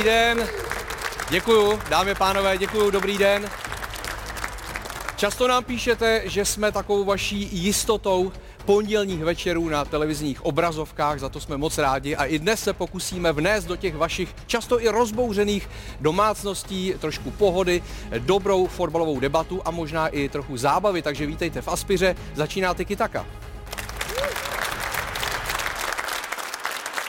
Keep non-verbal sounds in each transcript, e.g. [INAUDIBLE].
Dobrý den. Děkuju, dámy a pánové, děkuju, dobrý den. Často nám píšete, že jsme takovou vaší jistotou pondělních večerů na televizních obrazovkách, za to jsme moc rádi a i dnes se pokusíme vnést do těch vašich často i rozbouřených domácností trošku pohody, dobrou fotbalovou debatu a možná i trochu zábavy, takže vítejte v Aspiře, začíná Tiki Taka.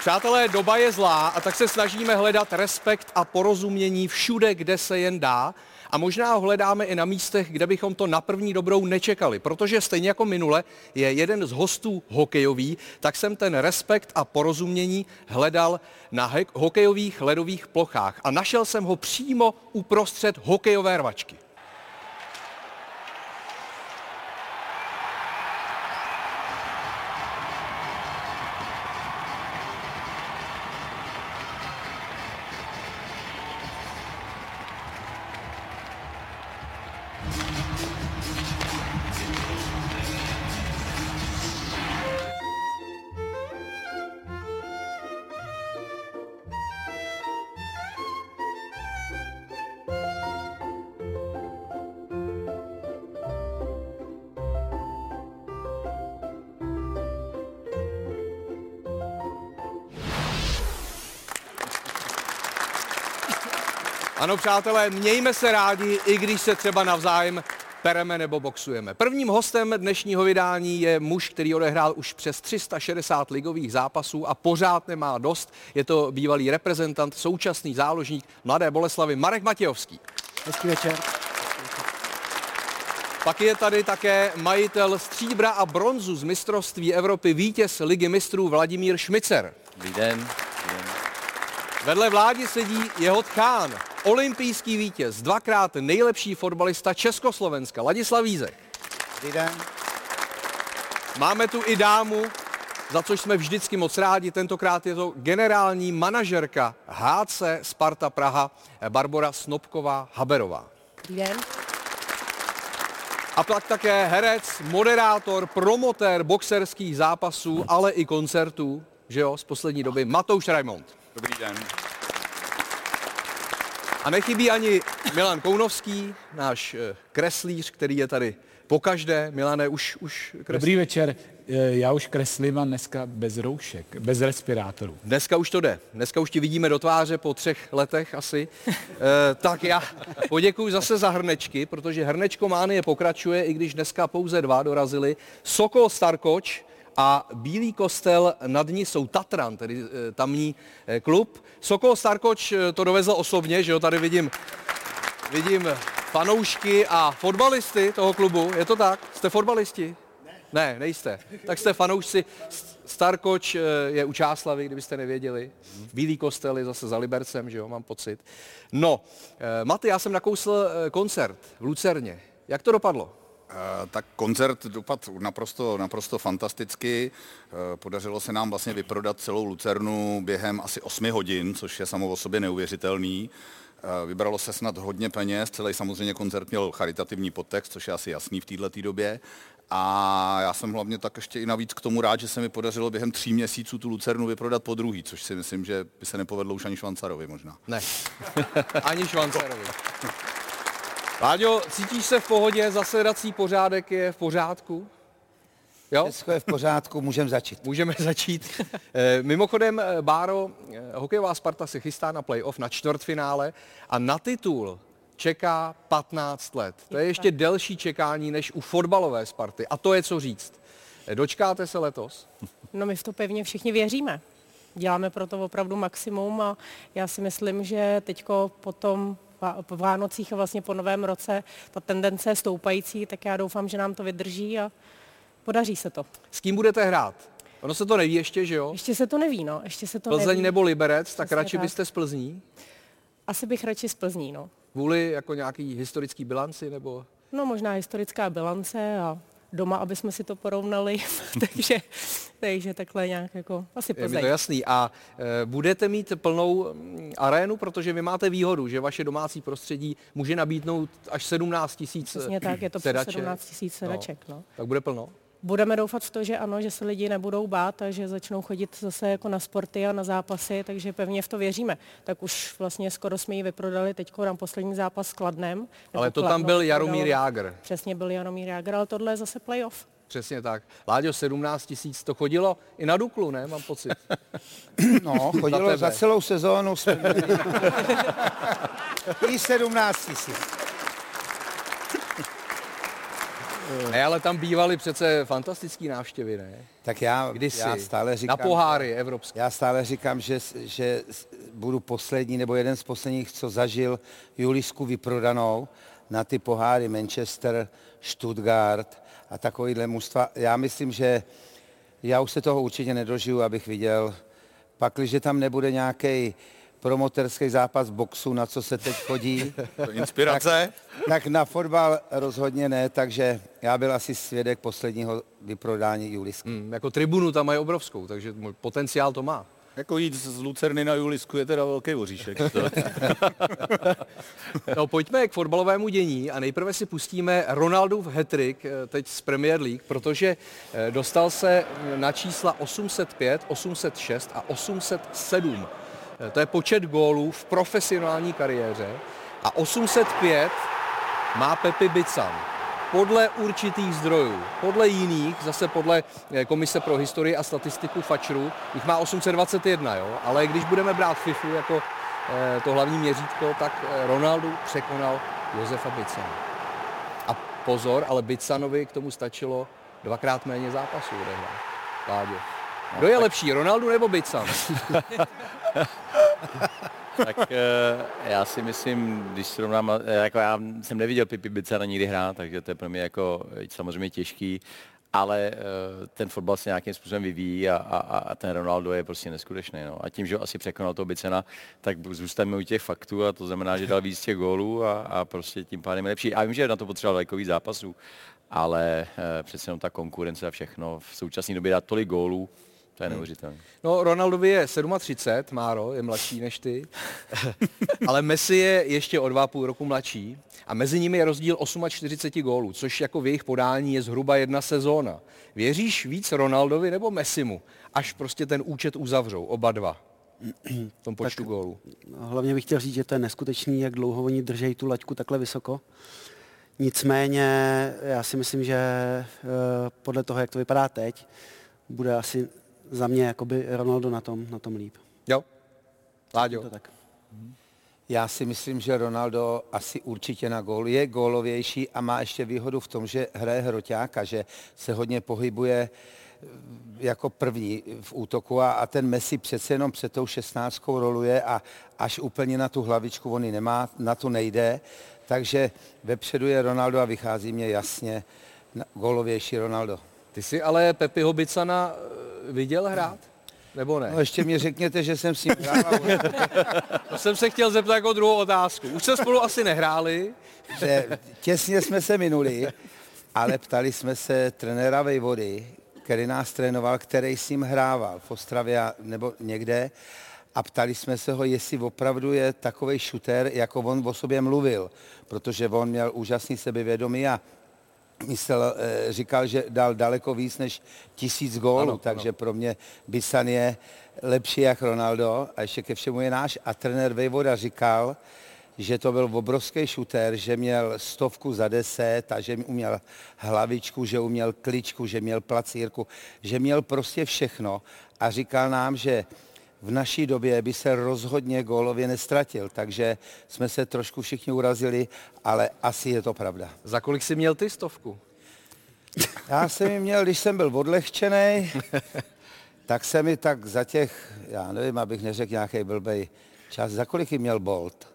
Přátelé, doba je zlá a tak se snažíme hledat respekt a porozumění všude, kde se jen dá. A možná ho hledáme i na místech, kde bychom to na první dobrou nečekali. Protože stejně jako minule je jeden z hostů hokejový, tak jsem ten respekt a porozumění hledal na hokejových ledových plochách. A našel jsem ho přímo uprostřed hokejové rvačky. Ano, přátelé, mějme se rádi, i když se třeba navzájem pereme nebo boxujeme. Prvním hostem dnešního vydání je muž, který odehrál už přes 360 ligových zápasů a pořád nemá dost. Je to bývalý reprezentant, současný záložník Mladé Boleslavy Marek Matějovský. Hezký večer. Pak je tady také majitel stříbra a bronzu z mistrovství Evropy, vítěz ligy mistrů Vladimír Šmicer. Dobrý den. Vedle vládi sedí jeho tchán, olympijský vítěz, dvakrát nejlepší fotbalista Československa, Ladislav Vízek. Dobrý den. Máme tu i dámu, za což jsme vždycky moc rádi. Tentokrát je to generální manažerka HC Sparta Praha, Barbara Snobková Haberová. Dobrý den. A pak také herec, moderátor, promotér boxerských zápasů, ale i koncertů, že jo, z poslední doby, Matouš Raimond. Dobrý den. A nechybí ani Milan Kounovský, náš eh, kreslíř, který je tady pokaždé. Milané, už, už kreslí. Dobrý večer. Eh, Já už kreslím a dneska bez roušek, bez respirátorů. Dneska už to jde. Dneska už ti vidíme do tváře po třech letech asi. e, tak já poděkuji zase za hrnečky, protože hrnečko mánie pokračuje, i když dneska pouze dva dorazili. Sokol Starkoč a Bílý kostel nad ní jsou Tatran, tedy e, tamní e, klub. Sokol Starkoč e, to dovezl osobně, že jo, tady vidím, vidím fanoušky a fotbalisty toho klubu. Je to tak? Jste fotbalisti? Ne, nejste. Tak jste fanoušci. Starkoč eh, je u Čáslavy, kdybyste nevěděli. Bílý kostel je zase za Libercem, že jo, mám pocit. No, eh, Maty, já jsem nakousl eh, koncert v Lucerně. Jak to dopadlo? Eh, Tak koncert dopadl naprosto, naprosto fantasticky. Eh, Podařilo se nám vlastně vyprodat celou Lucernu během asi 8 hodin, což je samo o sobě neuvěřitelný. Eh, Vybralo se snad hodně peněz, celý samozřejmě koncert měl charitativní podtext, což je asi jasný v této době. A já jsem hlavně tak ještě i navíc k tomu rád, že se mi podařilo během tří měsíců tu Lucernu vyprodat po druhý, což si myslím, že by se nepovedlo už ani Švancarovi možná. Ne. [LAUGHS] Ani Švancerovi. [LAUGHS] Láďo, cítíš se v pohodě? Zasedací pořádek je v pořádku? Jo? Všechno je v pořádku, můžeme začít. Můžeme začít. Eh, Mimochodem, eh, Báro, eh, hokejová Sparta se chystá na playoff, na čtvrtfinále a na titul čeká 15 let. To je ještě delší čekání než u fotbalové Sparty. A to je co říct. Eh, Dočkáte se letos? No my v to pevně všichni věříme. Děláme pro to opravdu maximum a já si myslím, že teďko po tom po Vánocích a vlastně po novém roce ta tendence je stoupající, tak já doufám, že nám to vydrží a podaří se to. S kým budete hrát? Ono se to neví ještě, že jo? Ještě se to neví, no. Ještě se to Plzeň neví. nebo Liberec, tak Přesně radši tak. byste z Plzní? Asi bych radši z Plzní, no. Kvůli jako nějaký historický bilanci nebo... No možná historická bilance a doma, aby jsme si to porovnali, [LAUGHS] takže, takže takhle nějak jako asi Je mi Plzeň. to jasný. A e, budete mít plnou mm, arénu, protože vy máte výhodu, že vaše domácí prostředí může nabídnout až 17 tisíc Přesně tak, je to přes sedaček. 17 tisíc sedaček, no. Tak bude plno? Budeme doufat v to, že ano, že se lidi nebudou bát a že začnou chodit zase jako na sporty a na zápasy, takže pevně v to věříme. Tak už vlastně skoro jsme ji vyprodali teď na poslední zápas s Kladnem. Ale to tam byl Jaromír Jágr. Přesně byl Jaromír Jágr, ale tohle je zase playoff. Přesně tak. Láďo, 17 tisíc, to chodilo i na Duklu, ne? Mám pocit. [CLEARS THROAT] No, chodilo tebe. za celou sezónu. [LAUGHS] I 17 tisíc. Ne, ale tam bývaly přece fantastický návštěvy, ne? Tak já, Kdysi. já stále říkám, Na poháry evropské. já stále říkám, že, že budu poslední nebo jeden z posledních, co zažil Julisku vyprodanou na ty poháry Manchester, Stuttgart a takovýhle mužstva. Já myslím, že já už se toho určitě nedožiju, abych viděl. Pakliže tam nebude nějaký promoterský zápas boxu, na co se teď chodí, [LAUGHS] Inspirace? tak na fotbal rozhodně ne, takže já byl asi svědek posledního vyprodání Julisky. Hmm, jako tribunu tam mají obrovskou, takže můj potenciál to má. Jako jít z Lucerny na Julisku je teda velký oříšek. [LAUGHS] No, pojďme k fotbalovému dění a nejprve si pustíme Ronaldův hetrik teď z Premier League, protože eh, dostal se na čísla 805, 806 a 807. To je počet gólů v profesionální kariéře a 805 má Pepi Bican. Podle určitých zdrojů, podle jiných, zase podle eh, Komise pro historii a statistiku Fačru, jich má 821, jo? ale když budeme brát FIFU jako eh, to hlavní měřítko, tak eh, Ronaldo překonal Josefa Bicana. A pozor, ale Bicanovi k tomu stačilo dvakrát méně zápasů odehrát. Láďo. Kdo je lepší, Ronaldo nebo Bican? [LAUGHS] Tak eh, já si myslím, když srovnám, eh, jako já jsem neviděl Pipi Bicana nikdy hrát, takže to je pro mě jako eh, samozřejmě těžký, ale ten fotbal se nějakým způsobem vyvíjí a, a, a ten Ronaldo je prostě neskutečný. No. A tím, že ho asi překonal toho Bicena, tak zůstaneme u těch faktů a to znamená, že dal víc těch gólů a, a prostě tím pádem je lepší. A vím, že na to potřeboval daleko víc zápasů, ale přece jenom ta konkurence a všechno. V současné době dát tolik gólů, to je neuvěřitelné. No, Ronaldovi je 37, Máro, je mladší než ty, [LAUGHS] ale Messi je ještě o dva půl roku mladší a mezi nimi je rozdíl 48 gólů, což jako v jejich podání je zhruba jedna sezóna. Věříš víc Ronaldovi nebo Messimu, až prostě ten účet uzavřou, oba dva, v tom počtu gólů? No, Hlavně bych chtěl říct, že to je neskutečný, jak dlouho oni držejí tu laťku takhle vysoko. Nicméně já si myslím, že eh, podle toho, jak to vypadá teď, bude asi za mě jakoby Ronaldo na tom, na tom líp. Jo? Láďo? To tak. Já si myslím, že Ronaldo asi určitě na gól je gólovější a má ještě výhodu v tom, že hraje hroťáka, že se hodně pohybuje eh, jako první v útoku a, a ten Messi přece jenom před tou šestnáctkou roluje a až úplně na tu hlavičku on nemá, na to nejde, takže vepředu je Ronaldo a vychází mě jasně na- gólovější Ronaldo. Ty jsi ale Pepiho Bicana eh, viděl hrát? Nebo ne? No ještě mi řekněte, že jsem s ním hrál, [LAUGHS] To jsem se chtěl zeptat jako druhou otázku. Už se spolu asi nehráli, že těsně jsme se minuli, ale ptali jsme se trenéra Vejvody, který nás trénoval, který s ním hrával v Ostravě nebo někde a ptali jsme se ho, jestli opravdu je takový šuter, jako on o sobě mluvil, protože on měl úžasný sebevědomí a myslel, eh, říkal, že dal daleko víc než tisíc gólů, Ano, ano, ano. takže pro mě Bisan je lepší jak Ronaldo a ještě ke všemu je náš. A trenér Vejvoda říkal, že to byl obrovský šuter, že měl stovku za deset a že uměl hlavičku, že uměl kličku, že měl placírku, že měl prostě všechno a říkal nám, že v naší době by se rozhodně gólově nestratil, takže jsme se trošku všichni urazili, ale asi je to pravda. za kolik jsi měl ty stovku? Já jsem ji měl, když jsem byl odlehčený, [LAUGHS] tak jsem mi tak za těch, já nevím, abych neřekl nějaký blbej čas, za kolik ji měl Bolt?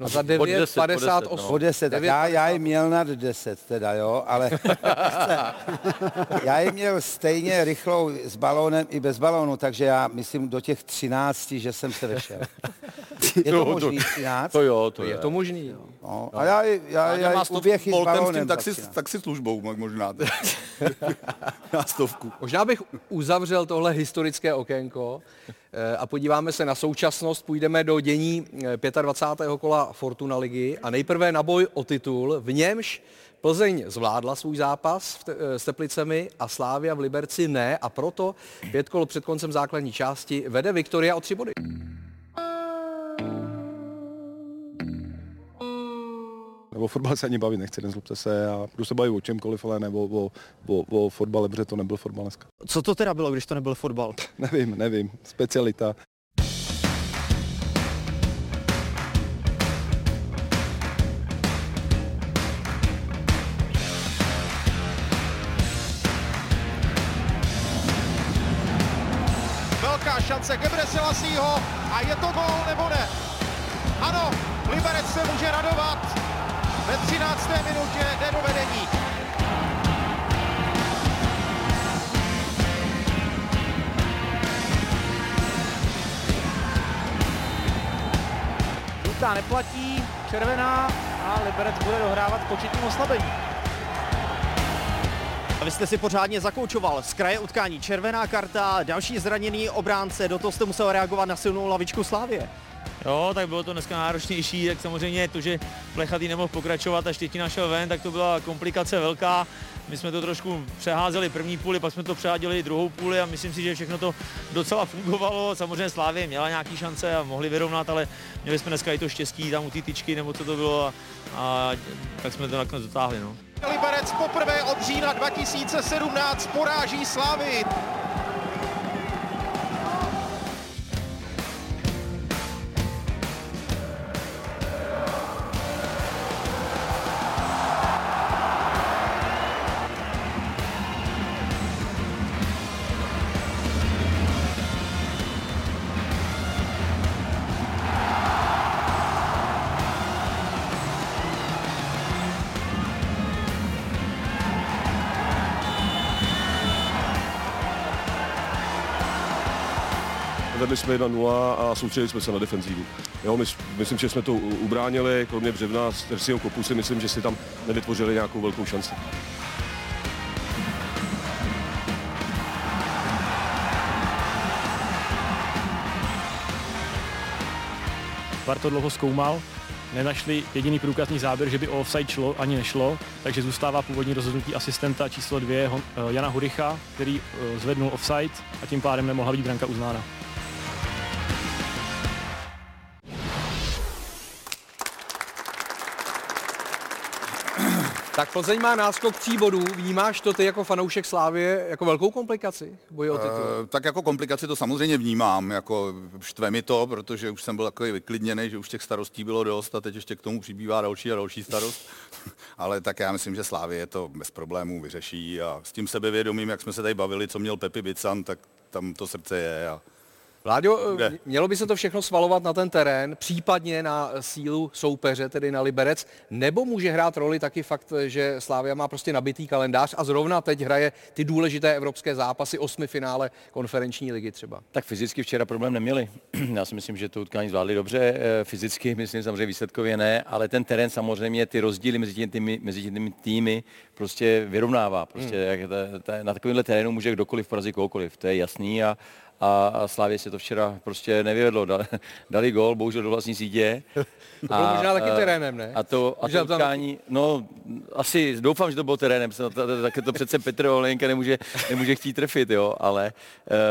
No za Pod 10, 9, pod 10, 58. no. O 10, tak já, já ji měl nad 10 teda, jo, ale [LAUGHS] já ji měl stejně rychlou s balónem i bez balónu, takže já myslím do těch 13, že jsem se vešel. [LAUGHS] Je to to- možný 13? To jo, to je je. to možný. No, a já, já, já, Já já uběh i s balónem tím taxi, začínám. taxi službou možná. [LAUGHS] na stovku. Možná bych uzavřel tohle historické okénko a podíváme se na současnost. Půjdeme do dění eh, 25. kola Fortuna ligy a nejprve na boj o titul, v němž Plzeň zvládla svůj zápas eh, s Teplicemi a Slávia v Liberci ne a proto pět kol před koncem základní části vede Viktoria o tři body. O fotbale se ani bavit nechci, nezlobte se. A budu se bavit o čemkoliv, ale nebo o, o, o fotbale, protože to nebyl fotbal dneska. Co to teda bylo, když to nebyl fotbal? [LAUGHS] Nevím, nevím. Specialita. Velká šance Gebre Selasího a je to gól nebo ne? Ano, Liberec se může radovat. Ve 13. minutě jde do vedení. Žlutá neplatí, červená a Liberec bude dohrávat početním oslabení. A vy jste si pořádně zakoučoval. Z kraje utkání červená karta, další zraněný obránce, do toho jste musel reagovat na silnou lavičku Slávě. Jo, tak bylo to dneska náročnější, tak samozřejmě to, že Plechatý nemohl pokračovat a Štětina šel ven, tak to byla komplikace velká. My jsme to trošku přeházeli první půli, pak jsme to přeháděli druhou půli a myslím si, že všechno to docela fungovalo. Samozřejmě Slávě měla nějaký šance a mohli vyrovnat, ale měli jsme dneska i to štěstí tam u té tyčky nebo co to bylo a, a tak jsme to nakonec dotáhli. No. Liberec poprvé od října 2017 poráží Slávy. Vedli jsme 1-0 a soustředili jsme se na defenzívu. Jo, my, myslím, že jsme to ubránili, kromě Břevna z Tersiho kopu si myslím, že si tam nevytvořili nějakou velkou šanci. VAR to dlouho zkoumal, nenašli jediný průkazní záběr, že by o offside šlo, ani nešlo, takže zůstává původní rozhodnutí asistenta číslo dvě eh, Jana Huricha, který eh, zvednul offside a tím pádem nemohla být branka uznána. Tak Plzeň má náskok tří bodů. Vnímáš to ty jako fanoušek Slávě jako velkou komplikaci boje o titul? Eh, tak jako komplikaci to samozřejmě vnímám, jako štve mi to, protože už jsem byl takový vyklidněný, že už těch starostí bylo dost a teď ještě k tomu přibývá další a další starost. [LAUGHS] Ale tak já myslím, že Slávě to bez problémů vyřeší a s tím sebevědomím, jak jsme se tady bavili, co měl Pepi Bican, tak tam to srdce je. A Vláďo, Kde? eh, mělo by se to všechno svalovat na ten terén, případně na sílu soupeře, tedy na Liberec, nebo může hrát roli taky fakt, že Slávia má prostě nabitý kalendář a zrovna teď hraje ty důležité evropské zápasy, osmi finále konferenční ligy třeba. Tak fyzicky včera problém neměli. [CLEARS THROAT] Já si myslím, že to utkání zvládli dobře. Eh, Fyzicky, myslím, samozřejmě výsledkově ne, ale ten terén samozřejmě ty rozdíly mezi těmi, mezi těmi týmy prostě vyrovnává. Prostě jak ta, ta, na takovémhle terénu může kdokoliv porazit kohokoliv, to je jasný a, a, a Slávě se to včera prostě nevyvedlo. Dali, dali gol, bohužel do vlastní sítě. [LAUGHS] To bylo možná taky terénem, ne? A to, a to tam- utkání, no asi doufám, že to bylo terénem, tak to přece Petr Olenka nemůže, nemůže chtít trefit, jo, ale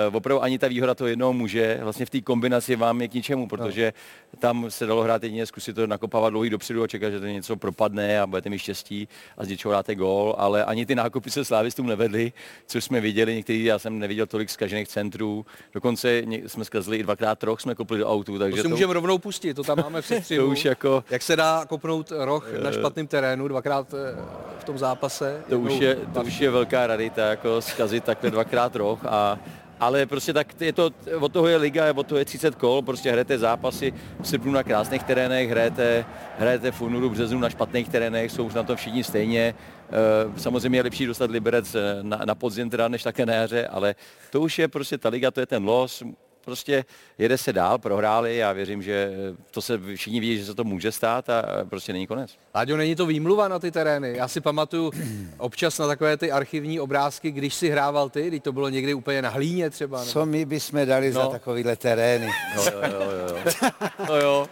uh, opravdu ani ta výhoda toho jednoho muže vlastně v té kombinaci vám je k ničemu, protože tam se dalo hrát jedině zkusit to nakopávat dlouhý dopředu a čekat, že to něco propadne a budete mít štěstí a z něčeho dáte gól, ale ani ty nákupy se slávistům nevedly, což jsme viděli, některý, já jsem neviděl tolik zkažených centrů, dokonce jsme zkazili i dvakrát troch, jsme kopli do autu, takže To si můžeme rovnou pustit, to tam máme sestřihu. [LAUGHS] to už jako Jak se dá kopnout roh na špatném terénu dvakrát eh, v tom zápase? To už, je, to už je velká rarita, jako zkazit takhle dvakrát roh a ale prostě tak je to, od toho je liga, od toho je 30 kol, prostě hrajete zápasy v srpnu na krásných terénech, hrajete, hrajete v únoru, březnu na špatných terénech, jsou už na to všichni stejně. E, samozřejmě je lepší dostat Liberec na, na podzim teda, než také na jaře, ale to už je prostě ta liga, to je ten los, prostě jede se dál, prohráli, já věřím, že to se všichni ví, že se to může stát a prostě není konec. Láďo, není to výmluva na ty terény. Já si pamatuju občas na takové ty archivní obrázky, když si hrával ty, když to bylo někdy úplně na hlíně třeba. Co my bychom dali no. za takovýhle terény? No, jo, jo, jo, jo. No jo.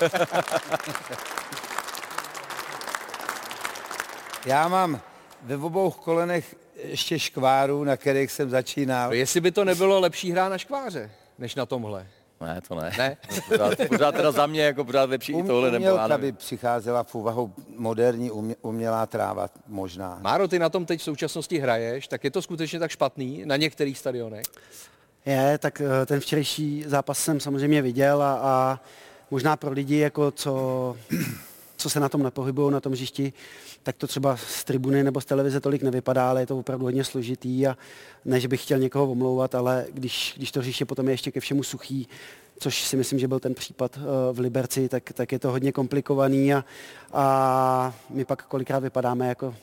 [LAUGHS] [LAUGHS] Já mám ve obou kolenech ještě škváru, na kterých jsem začínal. No, jestli by to nebylo lepší hra na škváře, než na tomhle. Ne, to ne. Ne? [LAUGHS] Pořád, pořád teda za mě jako pořád lepší um, i tohle. Nebo Umělka by přicházela v úvahu moderní umě, umělá tráva možná. Máro, ty na tom teď v současnosti hraješ, tak je to skutečně tak špatný na některých stadionech? Je, tak eh, ten včerejší zápas jsem samozřejmě viděl a, a možná pro lidi, jako co, co se na tom nepohybují, na tom hřišti, tak to třeba z tribuny nebo z televize tolik nevypadá, ale je to opravdu hodně složitý a ne, že bych chtěl někoho omlouvat, ale když, když to hřiště potom je ještě ke všemu suchý, což si myslím, že byl ten případ uh, v Liberci, tak, tak je to hodně komplikovaný a, a my pak kolikrát vypadáme jako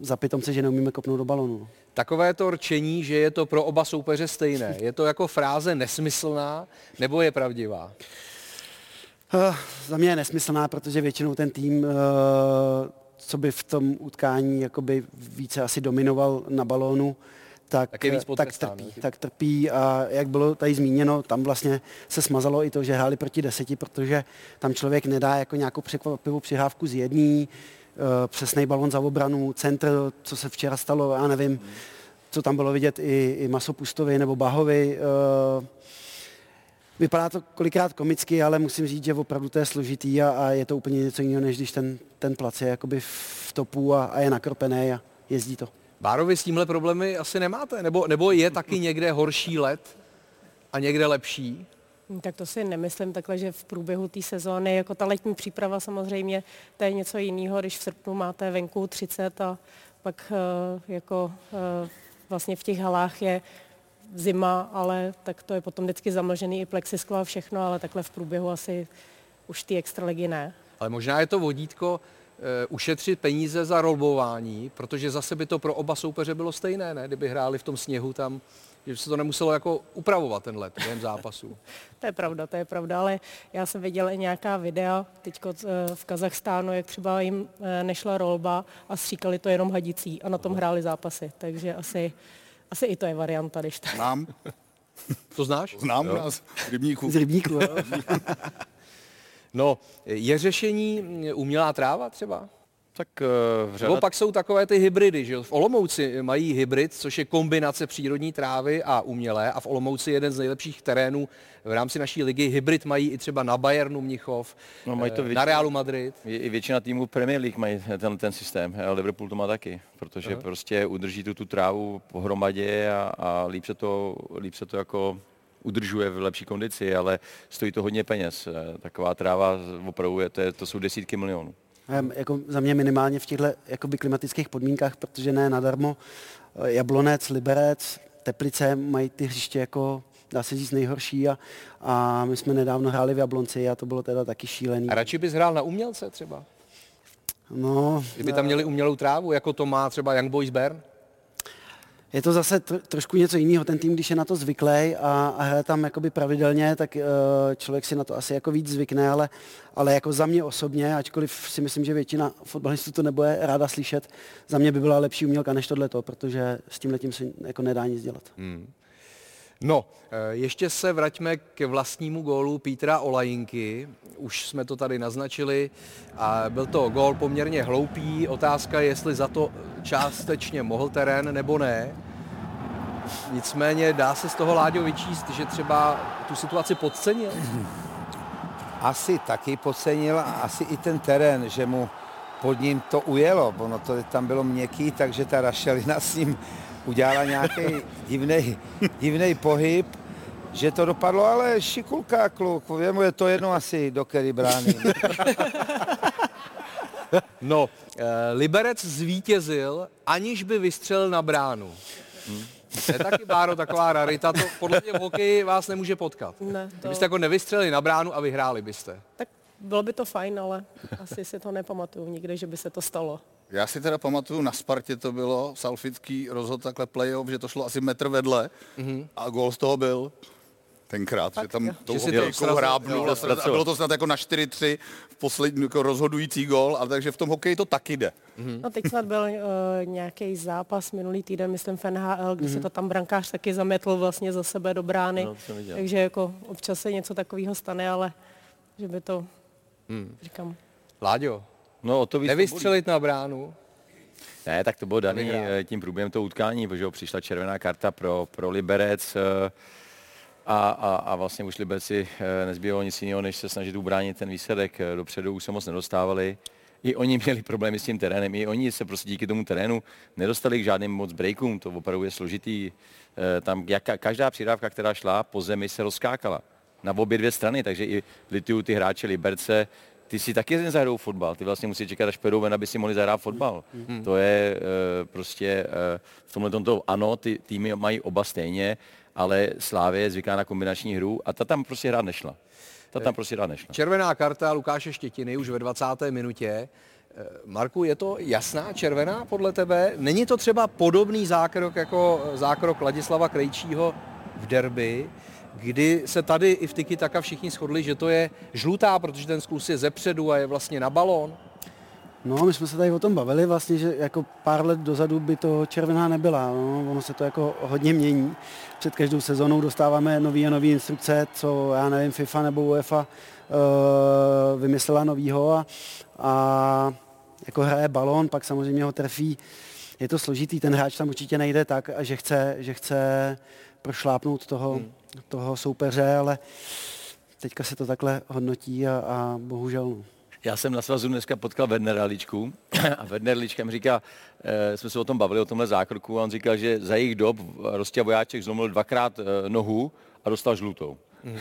za pitomce, že neumíme kopnout do balonu. Takové to rčení, že je to pro oba soupeře stejné, je to jako fráze nesmyslná nebo je pravdivá? Uh, za mě je nesmyslná, protože většinou ten tým, uh, co by v tom utkání jakoby více asi dominoval na balónu, tak, Tak víc tak, potrestán, trpí, tak trpí a jak bylo tady zmíněno, tam vlastně se smazalo i to, že hráli proti deseti, protože tam člověk nedá jako nějakou překvapivou přihrávku z jedný, uh, přesný balon za obranu, centr, co se včera stalo, já nevím, co tam bylo vidět i, i Masopustovi nebo Bahovi. Uh, Vypadá to kolikrát komicky, ale musím říct, že opravdu to je složitý a, a je to úplně něco jiného, než když ten, ten plac je jakoby v topu a, a je nakropený a jezdí to. Bárovi s tímhle problémy asi nemáte? Nebo, nebo je taky někde horší let a někde lepší? Hm, Tak to si nemyslím takhle, že v průběhu té sezóny, jako ta letní příprava samozřejmě, to je něco jiného, když v srpnu máte venku 30 a pak eh, jako eh, vlastně v těch halách je zima, ale tak to je potom vždycky zamlžený i plexisklo a všechno, ale takhle v průběhu asi už ty extraligy ne. Ale možná je to vodítko e, ušetřit peníze za rolbování, protože zase by to pro oba soupeře bylo stejné, ne? Kdyby hráli v tom sněhu tam, že by se to nemuselo jako upravovat ten let během zápasu. [LAUGHS] To je pravda, to je pravda, ale já jsem viděla i nějaká videa teď v Kazachstánu, jak třeba jim eh, nešla rolba a stříkali to jenom hadicí a na tom hráli zápasy, takže asi, asi i to je varianta, když tak. Znám, [LAUGHS] To znáš? znám u nás v rybníku. Z rybníku, jo? [LAUGHS] No, je řešení umělá tráva třeba? Tak uh, Nebo pak jsou takové ty hybridy, že jo? V Olomouci mají hybrid, což je kombinace přírodní trávy a umělé a v Olomouci je jeden z nejlepších terénů v rámci naší ligy. Hybrid mají i třeba na Bayernu Mnichov, No, mají to eh, větši- na Realu Madrid. I i většina týmů Premier League mají ten, ten systém. a Liverpool to má taky, protože Aha. prostě udrží tu, tu trávu pohromadě a, a líp, se to, líp se to jako udržuje v lepší kondici, ale stojí to hodně peněz. Eh, Taková tráva opravdu, je, to, je, to jsou desítky milionů. Em, Jako za mě minimálně v těchto jakoby klimatických podmínkách, protože ne nadarmo eh, Jablonec, Liberec, Teplice mají ty hřiště jako dá se říct nejhorší a, a my jsme nedávno hráli v Jablonci a to bylo teda taky šílený. A radši bys hrál na umělce třeba? No, Kdyby tam měli umělou trávu, jako to má třeba Young Boys Bern? Je to zase tr- trošku něco jiného. Ten tým, když je na to zvyklý a, a hraje tam jakoby pravidelně, tak uh, člověk si na to asi jako víc zvykne, ale, ale jako za mě osobně, ačkoliv si myslím, že většina fotbalistů to nebude ráda slyšet, za mě by byla lepší umělka než tohleto, protože s tím letím se jako nedá nic dělat. Hmm. No, eh, ještě se vraťme k vlastnímu gólu Pítra Olajinky. Už jsme to tady naznačili a byl to gól poměrně hloupý. Otázka je, jestli za to částečně mohl terén nebo ne. Nicméně dá se z toho Láďo vyčíst, že třeba tu situaci podcenil. [CLEARS THROAT] Asi taky podcenil a asi i ten terén, že mu pod ním to ujelo. Ono to tam bylo měkký, takže ta rašelina s ním udělala nějaký divný, divný pohyb, že to dopadlo, ale šikulka kluk, jemu je to jedno asi, do který brány. [LAUGHS] No, eh, Liberec zvítězil, aniž by vystřelil na bránu. Hm. To je taky, Báro, taková rarita, to podle mě v hokeji vás nemůže potkat. Ne, to- Kdybyste jako nevystřelili na bránu a vyhráli byste. Tak bylo by to fajn, ale asi si to nepamatuju nikde, že by se to stalo. Já si teda pamatuju, na Spartě to bylo, Salfický rozhodl takhle playoff, že to šlo asi metr vedle Mhm. a gol z toho byl. tenkrát, že tam tou hokejkou hrábnul jo, a, sraz- a bylo to snad jako na 4-3 v poslední jako rozhodující gol, a takže v tom hokeji to taky jde. No teď snad byl uh, nějaký zápas minulý týden, myslím v NHL, kdy mm-hmm. se to tam brankář taky zametl vlastně za sebe do brány. No, takže jako občas se něco takového stane, ale že by to, Hmm. říkám, Láďo, No, o to víc to nevystřelit na bránu. Ne, tak to bylo daný eh, tím průběhem toho utkání, protože přišla červená karta pro, pro Liberec eh, a, a, a vlastně už Liberci eh, nezbývalo nic jiného, než se snažit ubránit ten výsledek. Dopředu už se moc nedostávali. I oni měli problémy s tím terénem, i oni se prostě díky tomu terénu nedostali k žádným moc breakům, to opravdu je složitý. Tam jaka, každá přidávka, která šla po zemi, se rozkákala na obě dvě strany, takže i lituju ty hráče Liberce, ty si taky nezahrajou fotbal, ty vlastně musí čekat, až pojedou ven, aby si mohli zahrát fotbal. Hmm. To je e, prostě e, v tomhle tomto, ano, ty týmy mají oba stejně, ale Slávě je zvyklá na kombinační hru a ta tam prostě hrát nešla. Ta tam prostě hrát nešla. Červená karta Lukáše Štětiny už ve 20. minutě. Eh, Marku, je to jasná červená podle tebe? Není to třeba podobný zákrok jako zákrok Ladislava Krejčího v derby, kdy se tady i v Tiki Taka všichni shodli, že to je žlutá, protože ten sklus je zepředu a je vlastně na balón? No, my jsme se tady o tom bavili vlastně, že jako pár let dozadu by to červená nebyla. No, ono se to jako hodně mění. Před každou sezónou dostáváme nový a nový instrukce, co já nevím, FIFA nebo UEFA uh, vymyslela novýho a, a jako hraje balón, pak samozřejmě ho trefí. Je to složitý, ten hráč tam určitě nejde tak, a že chce, že chce prošlápnout toho, hmm. Toho soupeře, ale teďka se to takhle hodnotí a, a bohužel no. Já jsem na svazu dneska potkal Wernera Ličku [CLEARS THROAT] a Werner Lička mi říká, e, jsme se o tom bavili, o tomhle zákroku a on říkal, že za jejich dob Rostia Vojáček zlomil dvakrát e, nohu a dostal žlutou.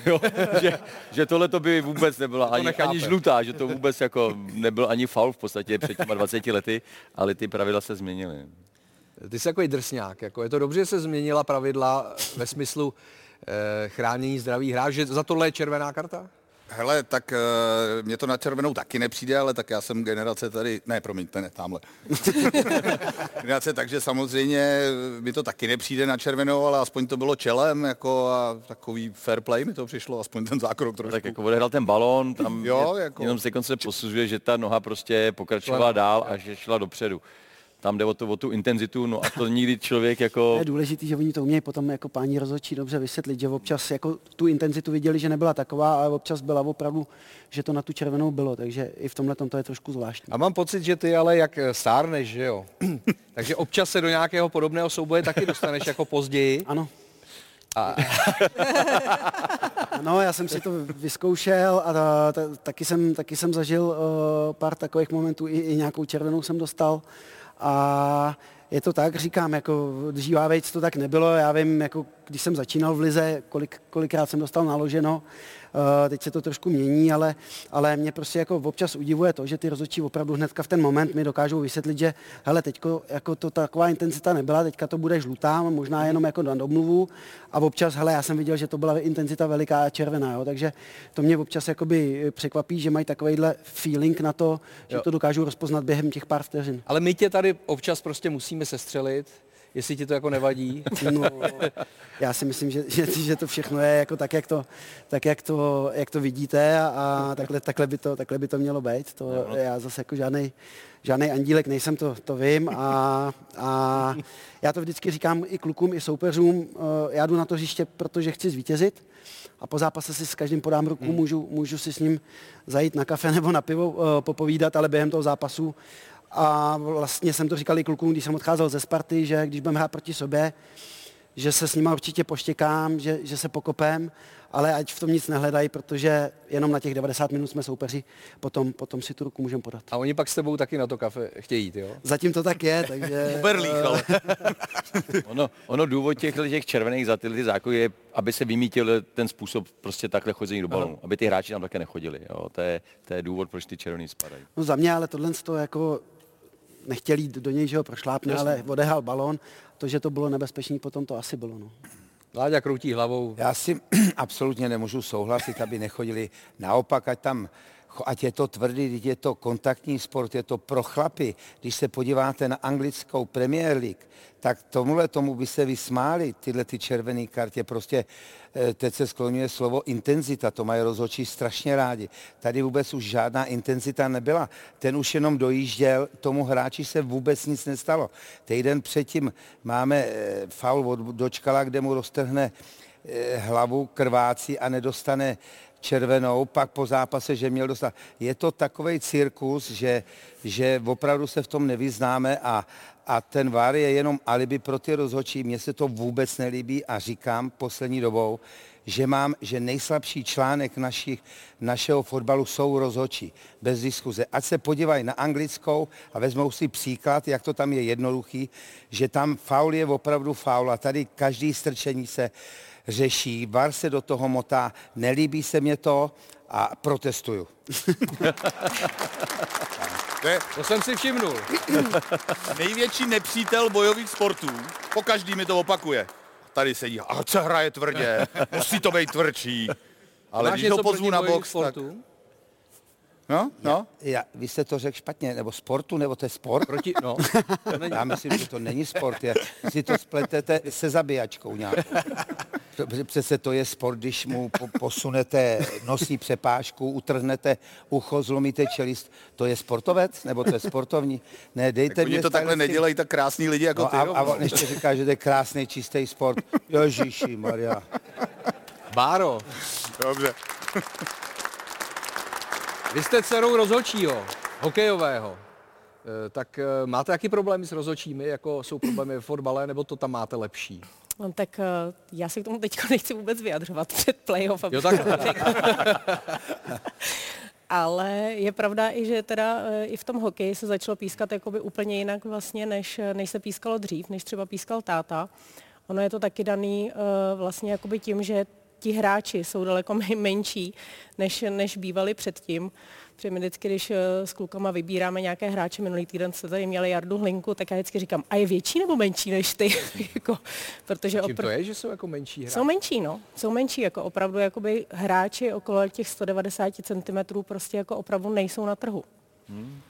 Jo, [LAUGHS] že, že tohle to by vůbec nebyla ani, nechápe. ani žlutá, že to vůbec jako nebyl ani faul v podstatě před těma 20 lety, ale ty pravidla se změnily. Ty jsi takový drsňák. Jako je to dobře, že se změnila pravidla ve smyslu eh, chránění zdraví hráč, že za tohle je červená karta? Hele, tak uh, mě to na červenou taky nepřijde, ale tak já jsem generace tady, ne, promiňte, ne, tamhle. [LAUGHS] generace, takže samozřejmě mi to taky nepřijde na červenou, ale aspoň to bylo čelem, jako a takový fair play mi to přišlo, aspoň ten zákrok trošku. Tak jako odehrál ten balón, tam Jo, je, jako- jenom se konce posuzuje, že ta noha prostě pokračovala dál a že šla dopředu. Tam jde o, to, o tu intenzitu, no a to nikdy člověk jako... Je důležité, že oni to umějí potom jako páni rozhodčí dobře vysvětlit, že občas jako tu intenzitu viděli, že nebyla taková, ale občas byla opravdu, že to na tu červenou bylo, takže i v tomhle to je trošku zvláštní. A mám pocit, že ty ale jak eh, stárneš, že jo? [CLEARS THROAT] Takže občas se do nějakého podobného souboje taky dostaneš jako později. Ano. A, [LAUGHS] No, já jsem si to vyzkoušel a ta, ta, taky, jsem, taky jsem zažil uh, pár takových momentů, i, i nějakou červenou jsem dostal. A je to tak, říkám, jako dříva vejc to tak nebylo, já vím, jako když jsem začínal v Lize, kolik, kolikrát jsem dostal naloženo, teď se to trošku mění, ale, ale mě prostě jako občas udivuje to, že ty rozhodčí opravdu hnedka v ten moment mi dokážou vysvětlit, že hele, teďko jako to taková intenzita nebyla, teďka to bude žlutá, možná jenom jako na domluvu a občas, hele, já jsem viděl, že to byla intenzita veliká a červená, jo, takže to mě občas jakoby překvapí, že mají takovýhle feeling na to, že Jo. to dokážou rozpoznat během těch pár vteřin. ale my tě tady občas prostě musíme sestřelit, jestli ti to jako nevadí. No, já si myslím, že, že, že to všechno je jako tak, jak to, tak, jak to, jak to vidíte a, a takhle, takhle, by to, takhle by to mělo být. To, já zase jako žádný žádný andílek nejsem, to, to vím a, a já to vždycky říkám i klukům, i soupeřům, eh, já jdu na to hřiště, protože chci zvítězit a po zápase si s každým podám ruku, Hmm. můžu, můžu si s ním zajít na kafe nebo na pivo eh, popovídat, ale během toho zápasu a vlastně jsem to říkal i klukům, když jsem odcházel ze Sparty, že když budeme hrát proti sobě, že se s nima určitě poštěkám, že, že se pokopem, ale ať v tom nic nehledají, protože jenom na těch 90 minut jsme soupeři, potom, potom si tu ruku můžeme podat. A oni pak s tebou taky na to kafe chtějí jít, jo? Zatím to tak je, [LAUGHS] takže... Berlích, eh, ale. [LAUGHS] Ono, ono důvod těch, těch červených za tyhle ty zákoly je, aby se vymítil ten způsob prostě takhle chození do balónu, aby ty hráči tam také nechodili. Jo? To, je, to je důvod, proč ty červený spadají. No za mě ale tohle to jako nechtěl jít do něj, že ho prošlápne, ale odehal balón. To, že to bylo nebezpečné, potom to asi bylo. No. Láďa kroutí hlavou. Já si [CLEARS THROAT] absolutně nemůžu souhlasit, aby nechodili. Naopak, ať tam Ať je to tvrdý, je to kontaktní sport, je to pro chlapy. Když se podíváte na anglickou Premier League, tak tomuhle tomu by se vysmáli, tyhle ty červené kartě. Prostě teď se skloňuje slovo intenzita, to mají rozhodčí strašně rádi. Tady vůbec už žádná intenzita nebyla. Ten už jenom dojížděl, tomu hráči se vůbec nic nestalo. Týden předtím máme eh, faul od dočkala, kde mu roztrhne eh, hlavu krvácí a nedostane červenou, pak po zápase, že měl dostat. Je to takový cirkus, že, že opravdu se v tom nevyznáme a, a ten VAR je jenom alibi pro ty rozhodčí. Mně se to vůbec nelíbí a říkám poslední dobou, že mám, že nejslabší článek našich, našeho fotbalu jsou rozhodčí. Bez diskuze. Ať se podívají na anglickou a vezmou si příklad, jak to tam je jednoduchý, že tam faul je opravdu faul a tady každý strčení se řeší, VAR se do toho motá, nelíbí se mě to a protestuju. [LAUGHS] To je To jsem si všimnul. [CLEARS THROAT] největší nepřítel bojových sportů. Po každý mi to opakuje. Tady sedí, a co hraje tvrdě, musí to být tvrdší. Ale Máš když ho pozvu na box, tak... sportů? No, no. Já, vy jste to řekl špatně, nebo sportu, nebo to je sport? Proti, no. To [LAUGHS] není. Já myslím, že to není sport, je, si to spletete se zabíjačkou nějak. To- Přece to je sport, když mu po, posunete nosí přepážku, utrhnete ucho, zlomíte čelist. To je sportovec? Nebo to je sportovní? Ne, dejte Tak oni mě to takhle takhle nedělají tak krásní lidi jako No ty. a, on ještě říká, že to je krásný, čistý sport. Ježíši Maria. Báro, Dobře. vy jste dcerou rozhodčího, hokejového. Eh, Tak eh, máte jaký problémy s rozhodčími, jako jsou problémy ve fotbale, nebo to tam máte lepší? No, tak eh, já se k tomu teď nechci vůbec vyjadřovat [LAUGHS] před playoff. Jo, řekla. [LAUGHS] Ale je pravda i, že teda eh, i v tom hokeji se začalo pískat jakoby úplně jinak vlastně, než, než se pískalo dřív, než třeba pískal táta. Ono je to taky daný eh, vlastně jakoby tím, že ti hráči jsou daleko men- menší, než, než bývali předtím. Protože my vždycky, když eh, s klukama vybíráme nějaké hráče, minulý týden jste tady měli Jardu Hlinku, tak já vždycky říkám, a je větší nebo menší než ty? [LAUGHS] jako, protože Čím to je, že jsou jako menší hráči? jsou menší, no. Jsou menší, jako opravdu jakoby hráči okolo těch 190 cm prostě jako opravdu nejsou na trhu. Divné.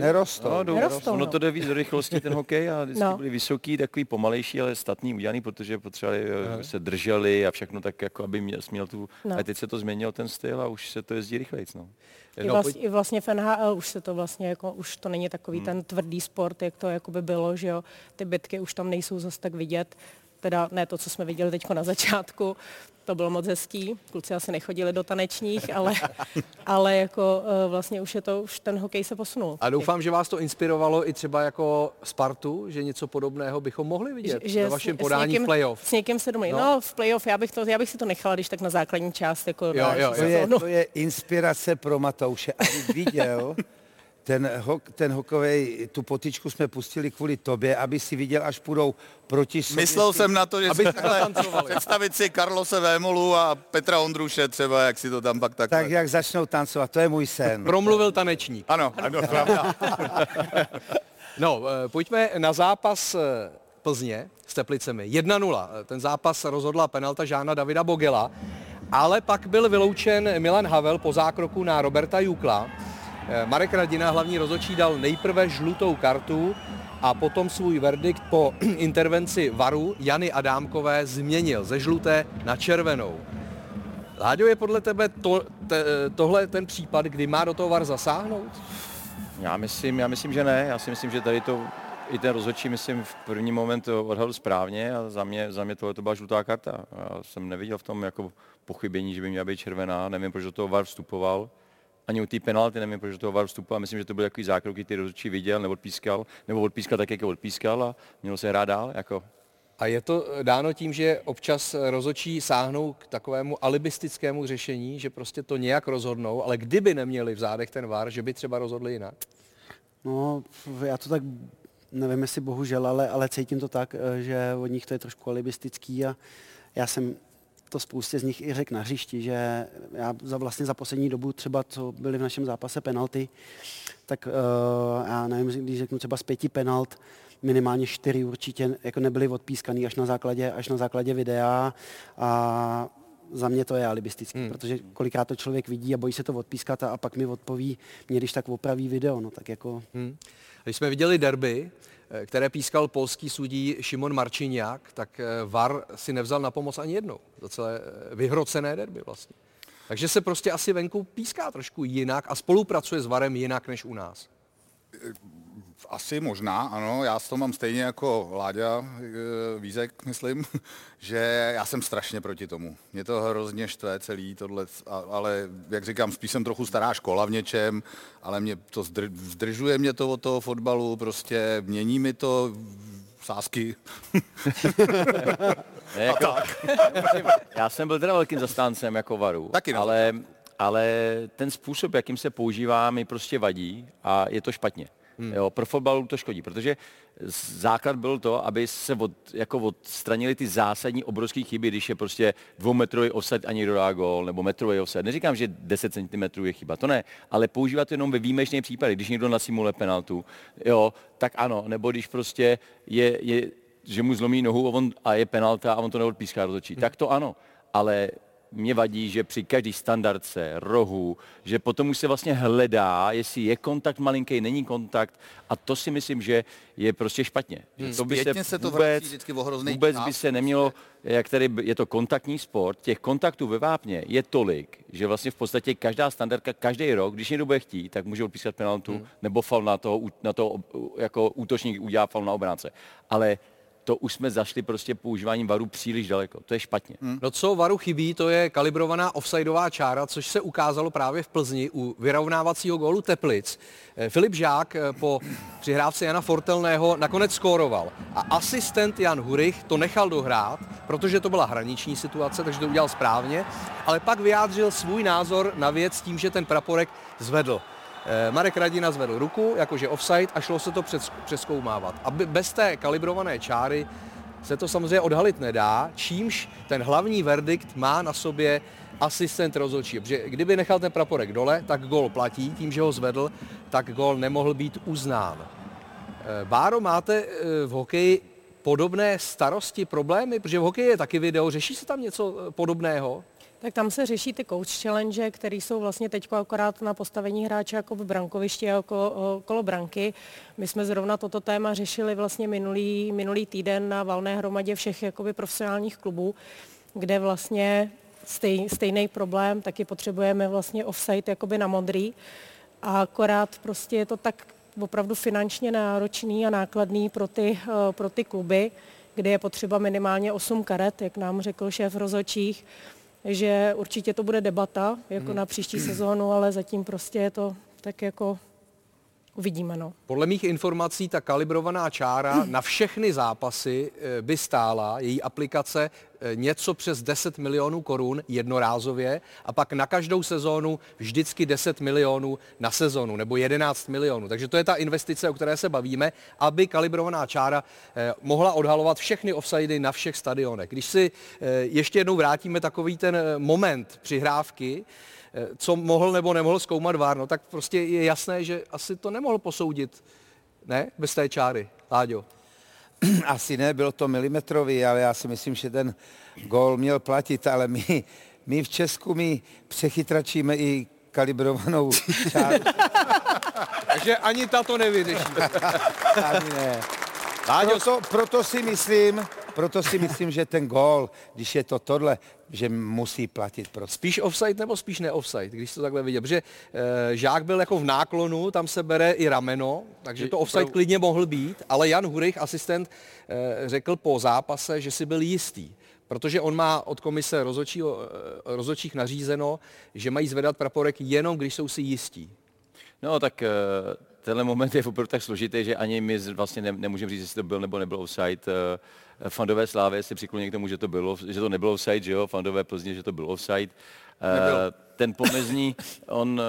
Nerostou. No, Nerostou, ono no. to jde víc do rychlosti ten hokej a vždycky No. byli vysoký, takový pomalejší, ale statný udělaný, protože potřebovali, aby se drželi a všechno tak, jako aby měl, směl tu... No. A teď se to změnil ten styl a už se to jezdí rychlejc, no. I, No, vlastně, I vlastně v NHL už se to vlastně jako, už to není Hmm. takový ten tvrdý sport, jak to jakoby bylo, že jo. Ty bitky už tam nejsou zas tak vidět. Teda ne to, co jsme viděli teď na začátku, to bylo moc hezký. Kluci asi nechodili do tanečních, ale, [LAUGHS] ale jako eh, vlastně už je to, už ten hokej se posunul. A doufám, že vás to inspirovalo i třeba jako Spartu, že něco podobného bychom mohli vidět ve s- vašem s podání někým, v playoff. S někým se domluví. No. No. v playoff, já bych, to, já bych si to nechala, když tak na základní část. Jako Jo, na jo, To je, to je inspirace pro Matouše. Aby viděl, [LAUGHS] ten, hok, ten hokejový, tu potičku jsme pustili kvůli tobě, aby si viděl, až půjdou proti sobě. Myslel jsem na to, že Aby takhle představit si Karlose Vémolu a Petra Ondruše třeba, jak si to tam pak takhle. Tak jak začnou tancovat, to je můj sen. Promluvil tanečník. Ano, ano, pravda. [LAUGHS] No, eh, pojďme na zápas eh, Plzně s Teplicemi. 1-0. Eh, Ten zápas rozhodla penalta Žána Davida Bogela, ale pak byl vyloučen Milan Havel po zákroku na Roberta Jukla. Eh, Marek Radina, hlavní rozhodčí, dal nejprve žlutou kartu a potom svůj verdikt po [CLEARS THROAT] intervenci Varu Jany Adámkové změnil ze žluté na červenou. Láďo, je podle tebe to, te, tohle ten případ, kdy má do toho VAR zasáhnout? Já myslím, já myslím, že ne. Já si myslím, že tady to i ten rozhodčí, myslím, v první moment to odhadl správně a za mě, za mě tohle to byla žlutá karta. Já jsem neviděl v tom jako pochybení, že by měla být červená. Nevím, proč do toho VAR vstupoval. Ani u té penalty nevím, proč do toho VAR vstupoval. Myslím, že to byl takový zákrok, který rozhodčí viděl, nebo odpískal, nebo odpískal tak, jak je odpískal a mělo se hrát dál. Jako. A je to dáno tím, že občas rozočí sáhnou k takovému alibistickému řešení, že prostě to nějak rozhodnou, ale kdyby neměli v zádech ten VAR, že by třeba rozhodli jinak. No, já to tak nevím, jestli bohužel, ale, ale cítím to tak, eh, že od nich to je trošku alibistický a já jsem to spoustě z nich i řekl na hřišti, že já za vlastně za poslední dobu třeba, co byly v našem zápase penalty, tak uh, já nevím, když řeknu třeba z pěti penalt, minimálně čtyři určitě jako nebyly odpískaný až na základě, až na základě videa a za mě to je alibistický, hmm. protože kolikrát to člověk vidí a bojí se to odpískat a, a pak mi odpoví, mě když tak opraví video, no tak jako... Hmm. Když jsme viděli derby, které pískal polský sudí Šimon Marčiniak, tak eh, VAR si nevzal na pomoc ani jednou. Za celé eh, vyhrocené derby vlastně. Takže se prostě asi venku píská trošku jinak a spolupracuje s VARem jinak než u nás. Asi možná, ano. Já s to mám stejně jako Láďa e, Vízek, [LAUGHS] myslím, že já jsem strašně proti tomu. Mě to hrozně štve celý tohle, ale jak říkám, spíš jsem trochu stará škola v něčem, ale mě to zdr, zdržuje mě to od toho fotbalu, prostě mění mi to sásky. [LAUGHS] Jako, [LAUGHS] já jsem byl teda velkým zastáncem jako varu, Taky ale, ale ten způsob, jakým se používá, mi prostě vadí a je to špatně. Hmm. Jo, pro fotbalu to škodí, protože základ byl to, aby se od, jako odstranili ty zásadní obrovské chyby, když je prostě dvoumetrový offset a někdo dá gol, nebo metrový offset. Neříkám, že 10 cm je chyba, to ne, ale používat jenom ve výjimečných případech, když někdo nasimuluje penaltu, jo, tak ano, nebo když prostě je, je že mu zlomí nohu a, on, a je penalta a on to neodpíská rozhodčí, hmm. tak to ano. Ale mě vadí, že při každý standardce, rohu, že potom už se vlastně hledá, jestli je kontakt malinký, není kontakt a to si myslím, že je prostě špatně. Hmm. To by se, se to vůbec, vždycky vůbec by se nemělo, jak tady je to kontaktní sport, těch kontaktů ve vápně je tolik, že vlastně v podstatě každá standardka, každý rok, když někdo bude chtít, tak může odpískat penaltu hmm. nebo fal na to, na to jako útočník udělá fal na obránce. Ale to už jsme zašli prostě používáním varu příliš daleko. To je špatně. Hmm. No co varu chybí, to je kalibrovaná offsideová čára, což se ukázalo právě v Plzni u vyrovnávacího gólu Teplic. Eh, Filip Žák eh, po přihrávce Jana Fortelného nakonec skóroval. A asistent Jan Hurich to nechal dohrát, protože to byla hraniční situace, takže to udělal správně, ale pak vyjádřil svůj názor na věc tím, že ten praporek zvedl. Eh, Marek Radina zvedl ruku, jakože offside a šlo se to přeskoumávat. A bez té kalibrované čáry se to samozřejmě odhalit nedá, čímž ten hlavní verdikt má na sobě asistent rozhodčí. Protože kdyby nechal ten praporek dole, tak gol platí, tím, že ho zvedl, tak gol nemohl být uznán. Eh, Báro, máte eh, v hokeji podobné starosti, problémy? Protože v hokeji je taky video, řeší se tam něco podobného? Tak tam se řeší ty coach challenge, které jsou vlastně teď akorát na postavení hráče jako v brankovišti a okolo, okolo branky. My jsme zrovna toto téma řešili vlastně minulý, minulý týden na valné hromadě všech jakoby profesionálních klubů, kde vlastně stej, stejný problém, taky potřebujeme vlastně offside jakoby na modrý. A akorát prostě je to tak opravdu finančně náročný a nákladný pro ty, pro ty kluby, kde je potřeba minimálně 8 karet, jak nám řekl šéf rozhodčích že určitě to bude debata jako hmm. na příští sezónu, ale zatím prostě je to tak jako Uvidíme, no. Podle mých informací ta kalibrovaná čára [CLEARS THROAT] na všechny zápasy eh, by stála, její aplikace, eh, něco přes 10 milionů korun jednorázově a pak na každou sezónu vždycky 10 milionů na sezónu nebo 11 milionů. Takže to je ta investice, o které se bavíme, aby kalibrovaná čára eh, mohla odhalovat všechny offsidy na všech stadionech. Když si ještě jednou vrátíme takový ten moment přihrávky, co mohl nebo nemohl zkoumat VAR, no tak prostě je jasné, že asi to nemohl posoudit, ne, bez té čáry. Láďo. [CLEARS THROAT] Asi ne, bylo to milimetrový, ale já si myslím, že ten gol měl platit, ale my, my v Česku my přechytračíme i kalibrovanou čáru. [LAUGHS] Takže ani ta to nevyřeší. [LAUGHS] ani ne. Proto, proto si myslím, proto si myslím, že ten gól, když je to tohle, že musí platit prostě. Spíš offside nebo spíš neoffside, když to takhle vidět? Protože e, Žák byl jako v náklonu, tam se bere i rameno, takže to offside klidně mohl být, ale Jan Hurich, asistent, e, řekl po zápase, že si byl jistý. Protože on má od komise eh, rozhodčích nařízeno, že mají zvedat praporek jenom, když jsou si jistí. No tak tenhle moment je opravdu tak složitý, že ani my vlastně ne, nemůžeme říct, jestli to byl nebo nebyl offside. Eh, fandové Slávy si přikloní k tomu, že to, bylo, že to nebylo offside, že jo? Fandové Plzně, že to byl offside. Eh, Nebyl. Ten pomezní, on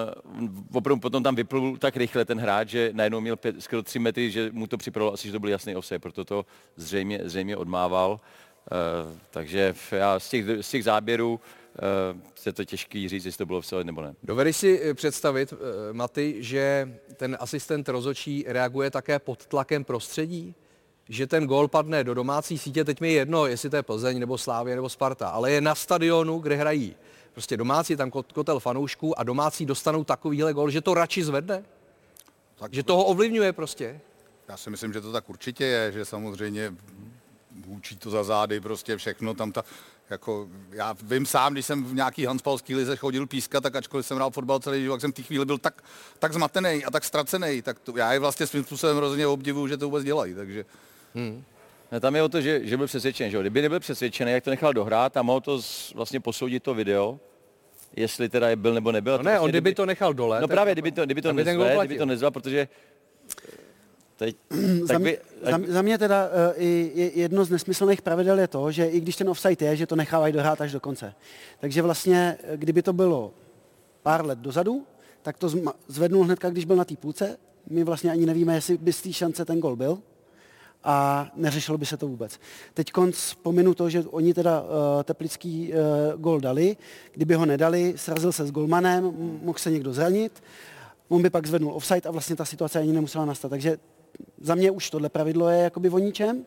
opravdu potom tam vyplul tak rychle ten hráč, že najednou měl pět, skoro tři metry, že mu to připravilo asi, že to byl jasný offside, proto to zřejmě, zřejmě odmával. Uh, takže já z těch, z těch záběrů uh, se to těžký říct, jestli to bylo offside nebo ne. Dovedeš si představit, Maty, že ten asistent rozočí reaguje také pod tlakem prostředí? Že ten gol padne do domácí sítě, teď mi je jedno, jestli to je Plzeň nebo Slávě nebo Sparta, ale je na stadionu, kde hrají. Prostě domácí tam kot- kotel fanoušků a domácí dostanou takovýhle gol, že to radši zvedne. Tak, Že toho ovlivňuje prostě. Já si myslím, že to tak určitě je, že samozřejmě hůčí to za zády, prostě všechno tam ta, jako, já vím sám, když jsem v nějaký handspalský lize chodil pískat, tak ačkoliv jsem hrál fotbal celý život, tak jsem v té chvíli byl tak, tak zmatený a tak ztracený, tak to, já je vlastně svým způsobem hrozně obdivuju, že to vůbec dělají, takže Ne, tam je o to, že, že byl přesvědčen, že jo. Kdyby nebyl přesvědčený, jak to nechal dohrát a mohl to z, vlastně posoudit to video, jestli teda je byl nebo nebyl. No ne, vlastně, on kdyby to nechal dole, No právě, kdyby to, kdyby to aby ten gol nezval, platil. kdyby to nezval, protože teď, za, by, za, za mě teda uh, i, i jedno z nesmyslných pravidel je to, že i když ten offside je, že to nechávají dohrát až do konce. Takže vlastně, eh, kdyby to bylo pár let dozadu, tak to zma- zvednul hnedka, když byl na té půlce. My vlastně ani nevíme, jestli by z té šance ten gol byl a neřešilo by se to vůbec. Teď konc pominu to, že oni teda uh, teplický uh, gol dali, kdyby ho nedali, srazil se s golmanem, mohl se někdo zranit, on by pak zvednul offside a vlastně ta situace ani nemusela nastat. Takže za mě už tohle pravidlo je jakoby o ničem,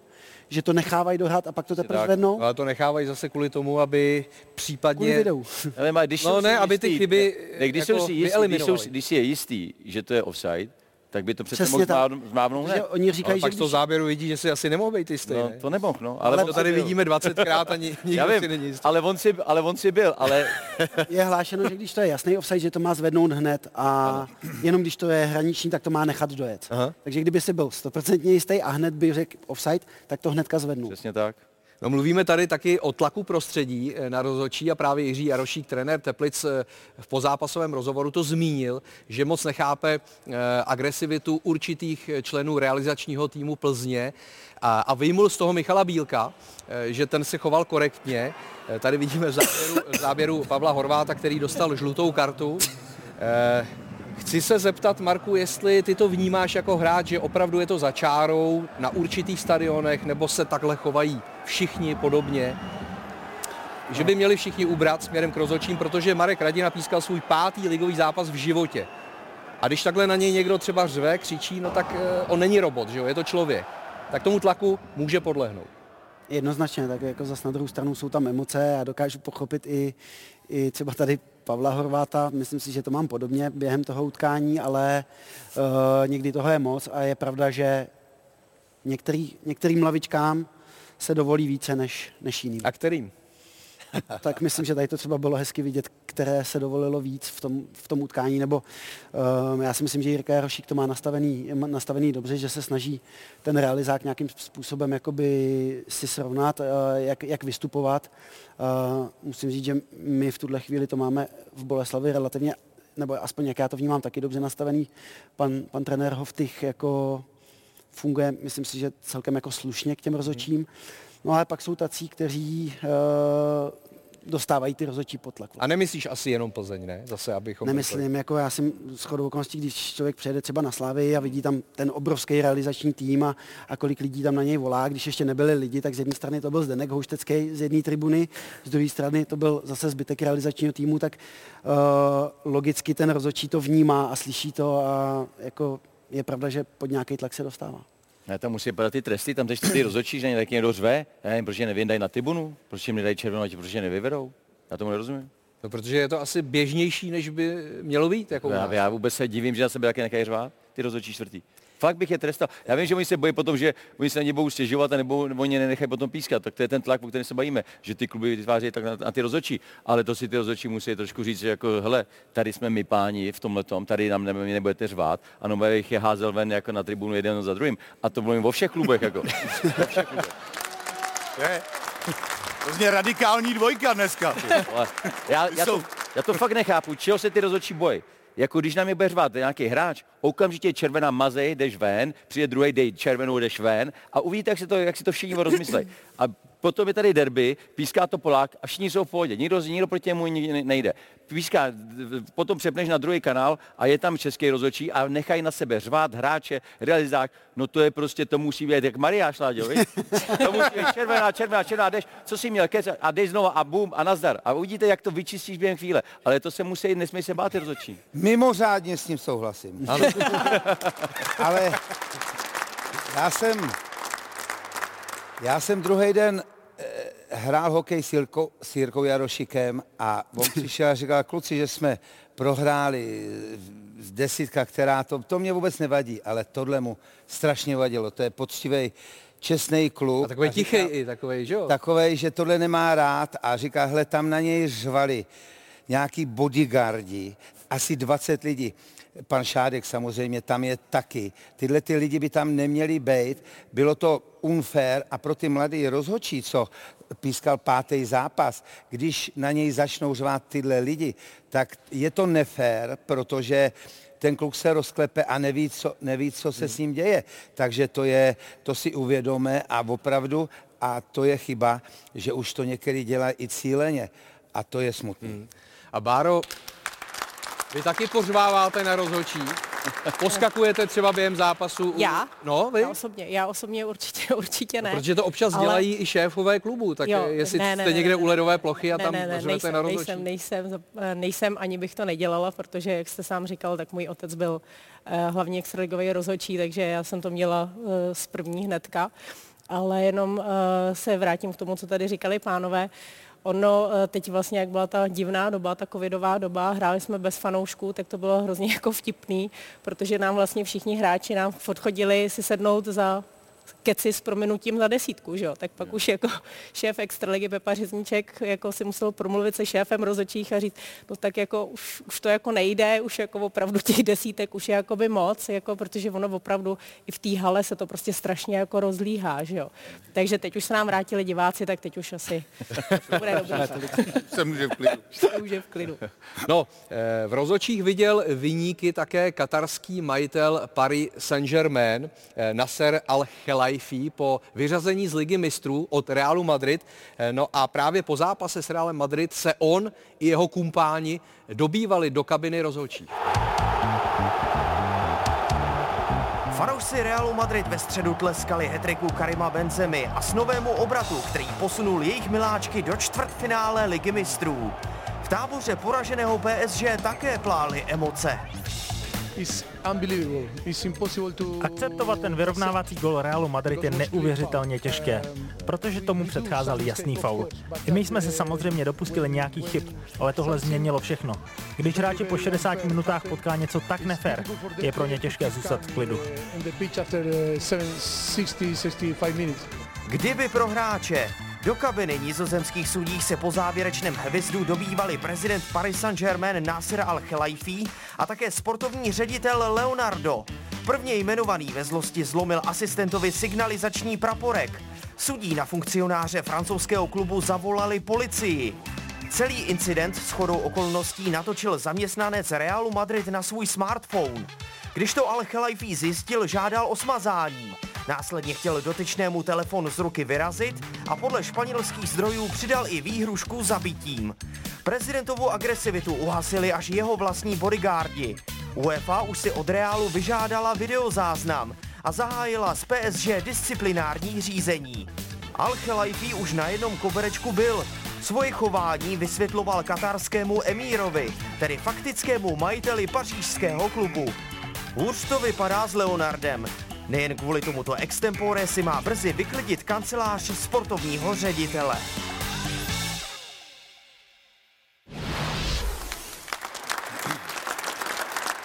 že to nechávají dohrát a pak to teprve zvednou. Ale to nechávají zase kvůli tomu, aby případně... Kvůli videu. ale když No jsou si ne, aby ty jistý- chyby, ne, když, jako jsou si jistý, když, jsou, když si je jistý, že to je offside, tak by to přece Přesně mohl tak. zmávnout- hned. oni říkají, Ale že pak z toho když, záběru vidí, že si asi nemohl být jistý, No, to nemohl, no. Ale on to tady byl. vidíme 20krát a ni, [LAUGHS] nikdo Já si vím, není jistý. ale on, si, ale on si byl, ale [LAUGHS] je hlášeno, že když to je jasný offside, že to má zvednout hned a jenom když to je hraniční, tak to má nechat dojet. Aha. Takže kdyby si byl 100% jistý a hned by řekl offside, tak to hnedka zvednu. přesně tak. No, mluvíme tady taky o tlaku prostředí eh, na rozhodčí a právě Jiří Jarošík, trenér Teplic, eh, v pozápasovém rozhovoru to zmínil, že moc nechápe eh, agresivitu určitých členů realizačního týmu Plzně a, a vyjmul z toho Michala Bílka, že ten se choval korektně. Tady vidíme v záběru, v záběru Pavla Horváta, který dostal žlutou kartu. Chci se zeptat, Marku, jestli ty to vnímáš jako hráč, že opravdu je to za čárou na určitých stadionech, nebo se takhle chovají všichni podobně? Že by měli všichni ubrat směrem k rozhodčím, protože Marek Radina pískal svůj pátý ligový zápas v životě. A když takhle na něj někdo třeba řve, křičí, no tak eh, on není robot, že jo, je to člověk. Tak tomu tlaku může podlehnout. Jednoznačně, tak jako zase na druhou stranu jsou tam emoce a dokážu pochopit i, i třeba tady Pavla Horváta, myslím si, že to mám podobně během toho utkání, ale uh, někdy toho je moc a je pravda, že některý, některým lavičkám se dovolí více než, než jiným. A kterým? [LAUGHS] tak myslím, že tady to třeba bylo hezky vidět, které se dovolilo víc v tom, v tom utkání, nebo um, já si myslím, že Jirka Jarošík to má nastavený, nastavený dobře, že se snaží ten realizák nějakým způsobem jakoby si srovnat, uh, jak, jak vystupovat. Uh, musím říct, že my v tuhle chvíli to máme v Boleslavi relativně, nebo aspoň jak já to vnímám, taky dobře nastavený. Pan, pan trenér Hoftych jako funguje, myslím si, že celkem jako slušně k těm rozhodčím. No ale pak jsou tací, kteří uh, dostávají ty rozhodčí potlak. A nemyslíš asi jenom Plzeň, ne? Zase, abychom... Nemyslím, jako já jsem s chodou okolností, když člověk přijede třeba na Slávy a vidí tam ten obrovský realizační tým a, a kolik lidí tam na něj volá, když ještě nebyli lidi, tak z jedné strany to byl Zdenek Houštecký z jedné tribuny, z druhé strany to byl zase zbytek realizačního týmu, tak uh, logicky ten rozhodčí to vnímá a slyší to a jako je pravda, že pod nějaký tlak se dostává. Ne, tam musí padat ty tresty, tam teď ty rozhodčí, že na ně taky někdo řve. Já nevím, proč je nevindají na tribunu, proč jim nedají červenou, proč je nevyvedou. Já tomu nerozumím. No, protože je to asi běžnější, než by mělo být. Jako Já, já vůbec se divím, že na sebe taky nechají řvát, ty rozhodčí čtvrtý. Fakt bych je trestal. Já vím, že oni se bojí potom, že oni se na ně budou stěžovat a nebo oni nenechají potom pískat. Tak to je ten tlak, o kterém se bavíme, že ty kluby vytvářejí tak na, na ty rozhodčí. Ale to si ty rozhodčí musí trošku říct, že jako, hele, tady jsme my páni v tomhle tom, tady nám ne, nebudete řvát. A no, jich je házel ven jako na tribunu jeden za druhým. A to mluvím o všech klubech. Jako. To je hrozně radikální dvojka dneska. Já, já, to, já to fakt nechápu, čeho se ty rozhodčí bojí. Jako když na mě bude řvát nějaký hráč, okamžitě červená mazej, jdeš ven, přijde druhý, dej červenou, jdeš ven a uvidíte, jak si to, jak si to všichni rozmyslej. A potom je tady derby, píská to Polák a všichni jsou v pohodě. Nikdo, nikdo proti němu nejde. Píská, potom přepneš na druhý kanál a je tam český rozhodčí a nechají na sebe řvát hráče, realizák. No to je prostě, to musí být jak Mariáš Láďo? To musí být červená, červená, červená, jdeš, co jsi měl, kec, a jdeš znova a bum a nazdar. A uvidíte, jak to vyčistíš během chvíle. Ale to se musí, nesmí se bát ty rozhodčí. Mimořádně s ním souhlasím. [LAUGHS] Ale já jsem Já jsem druhý den eh, hrál hokej s, Jirkou, s Jirkou Jarošikem a on [LAUGHS] přišel a říkal, kluci, že jsme prohráli z desítka, která to, to mě vůbec nevadí, ale tohle mu strašně vadilo. To je poctivý, čestný kluk. A takový tichý i, takový, že jo? Takovej, že tohle nemá rád a říká, hle, tam na něj řvali nějaký bodyguardi, asi 20 lidí. Pan Šádek samozřejmě tam je taky. Tyhle ty lidi by tam neměli být. Bylo to unfair a pro ty mladý rozhodčí, co pískal pátý zápas, když na něj začnou řvát tyhle lidi, tak je to nefér, protože ten kluk se rozklepe a neví, co, neví, co se s ním děje. Takže to, je, to si uvědome a opravdu, a to je chyba, že už to některý dělá i cíleně. A to je smutný. A Báro, vy taky pořváváte na rozhodčí? Poskakujete třeba během zápasu? u- Já? No, vy? Já osobně, já osobně určitě, [LAUGHS] určitě ne. Protože to občas Ale- dělají i šéfové klubu, tak Jo, jestli ne, ne, jste ne, někde ne, u ledové plochy a ne, tam ne, ne, nejsem, na rozhodčí. nejsem, nejsem, nejsem, ani bych to nedělala, protože, jak jste sám říkal, tak můj otec byl eh, hlavní extraligový rozhodčí, takže já jsem to měla eh, z první hnedka. Ale jenom eh, se vrátím k tomu, co tady říkali pánové. Ono eh, teď vlastně, jak byla ta divná doba, ta covidová doba, hráli jsme bez fanoušků, tak to bylo hrozně [LAUGHS] jako vtipný, protože nám vlastně všichni hráči nám odchodili si sednout za keci s prominutím za desítku, že jo? Tak pak už jako [LAUGHS] šéf extraligy Pepa Řezníček jako si musel promluvit se šéfem rozhodčích a říct, no tak jako už, už to jako nejde, už jako opravdu [LAUGHS] těch desítek už je jako by moc, jako protože ono opravdu i v té hale se to prostě strašně jako rozlíhá, že jo? Takže teď už se nám vrátili diváci, tak teď už asi to bude dobrý. Se může v klidu. [LAUGHS] už je v klidu. No, eh, v rozočích viděl vyníky také katarský majitel Paris Saint-Germain eh, Nasser Al-Khelaifi po vyřazení z ligy mistrů od Realu Madrid. Eh, No a právě po zápase s Realem Madrid se on i jeho kumpáni dobývali do kabiny rozhodčích. Fanoušci Realu Madrid ve středu tleskali hetriku Karima Benzemy a s novému obratu, který posunul jejich miláčky do čtvrtfinále Ligy mistrů. V táboře poraženého PSG také plály emoce. Akceptovat ten vyrovnávací gol Realu Madrid je neuvěřitelně těžké, protože tomu předcházel jasný faul. I my jsme se samozřejmě dopustili nějakých chyb, ale tohle změnilo všechno. Když hráči po 60 minutách potká něco tak nefér, je pro ně těžké zůstat v klidu. Kdyby pro hráče do kabiny nizozemských sudích se po závěrečném hvizdu dobývali prezident Paris Saint-Germain Nasser Al-Khelaifi a také sportovní ředitel Leonardo. Prvně jmenovaný ve zlosti zlomil asistentovi signalizační praporek. Sudí na funkcionáře francouzského klubu zavolali policii. Celý incident s chodou okolností natočil zaměstnanec Realu Madrid na svůj smartphone. Když to al Khelaifi zjistil, žádal o smazání. Následně chtěl dotyčnému telefon z ruky vyrazit a podle španělských zdrojů přidal i výhrušku zabitím. Prezidentovou agresivitu uhasili až jeho vlastní bodyguardi. UEFA už si od Realu vyžádala videozáznam a zahájila z PSG disciplinární řízení. al Khelaifi už na jednom koberečku byl. Svoje chování vysvětloval katarskému emírovi, tedy faktickému majiteli pařížského klubu. Hůř to vypadá s Leonardem. Nejen kvůli tomuto extempore si má brzy vyklidit kancelář sportovního ředitele.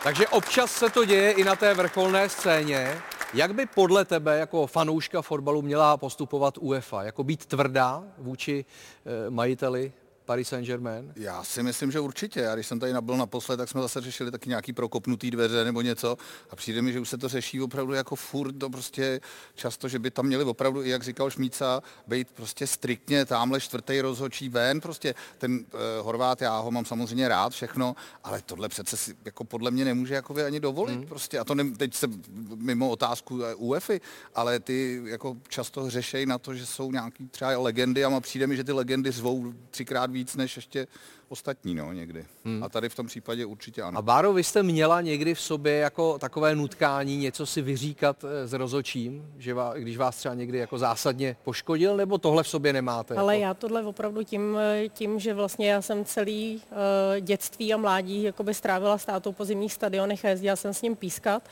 Takže občas se to děje i na té vrcholné scéně. Jak by podle tebe jako fanouška fotbalu měla postupovat UEFA? Jako být tvrdá vůči eh, majiteli Paris Saint-Germain? Já si myslím, že určitě. Já když jsem tady nabyl naposled, tak jsme zase řešili taky nějaký prokopnutý dveře nebo něco a přijde mi, že už se to řeší opravdu jako furt, to prostě často, že by tam měli opravdu, i jak říkal Šmíca, být prostě striktně tamhle čtvrtý rozhodčí ven, prostě ten uh, Horvát, já ho mám samozřejmě rád všechno, ale tohle přece si jako podle mě nemůže jako vy ani dovolit hmm. prostě a to ne, teď se mimo otázku UEFI, ale ty jako často řešejí na to, že jsou nějaký třeba legendy a přijde mi, že ty legendy zvou třikrát víc než ještě ostatní, no, někdy. Hmm. A tady v tom případě určitě ano. A Báro, vy jste měla někdy v sobě jako takové nutkání něco si vyříkat eh, s rozočím, že vás, když vás třeba někdy jako zásadně poškodil, nebo tohle v sobě nemáte? Ale jako? já tohle opravdu tím, eh, tím, že vlastně já jsem celý uh, dětství a mládí jakoby strávila s tátou po zimních stadionech a jezdila jsem s ním pískat.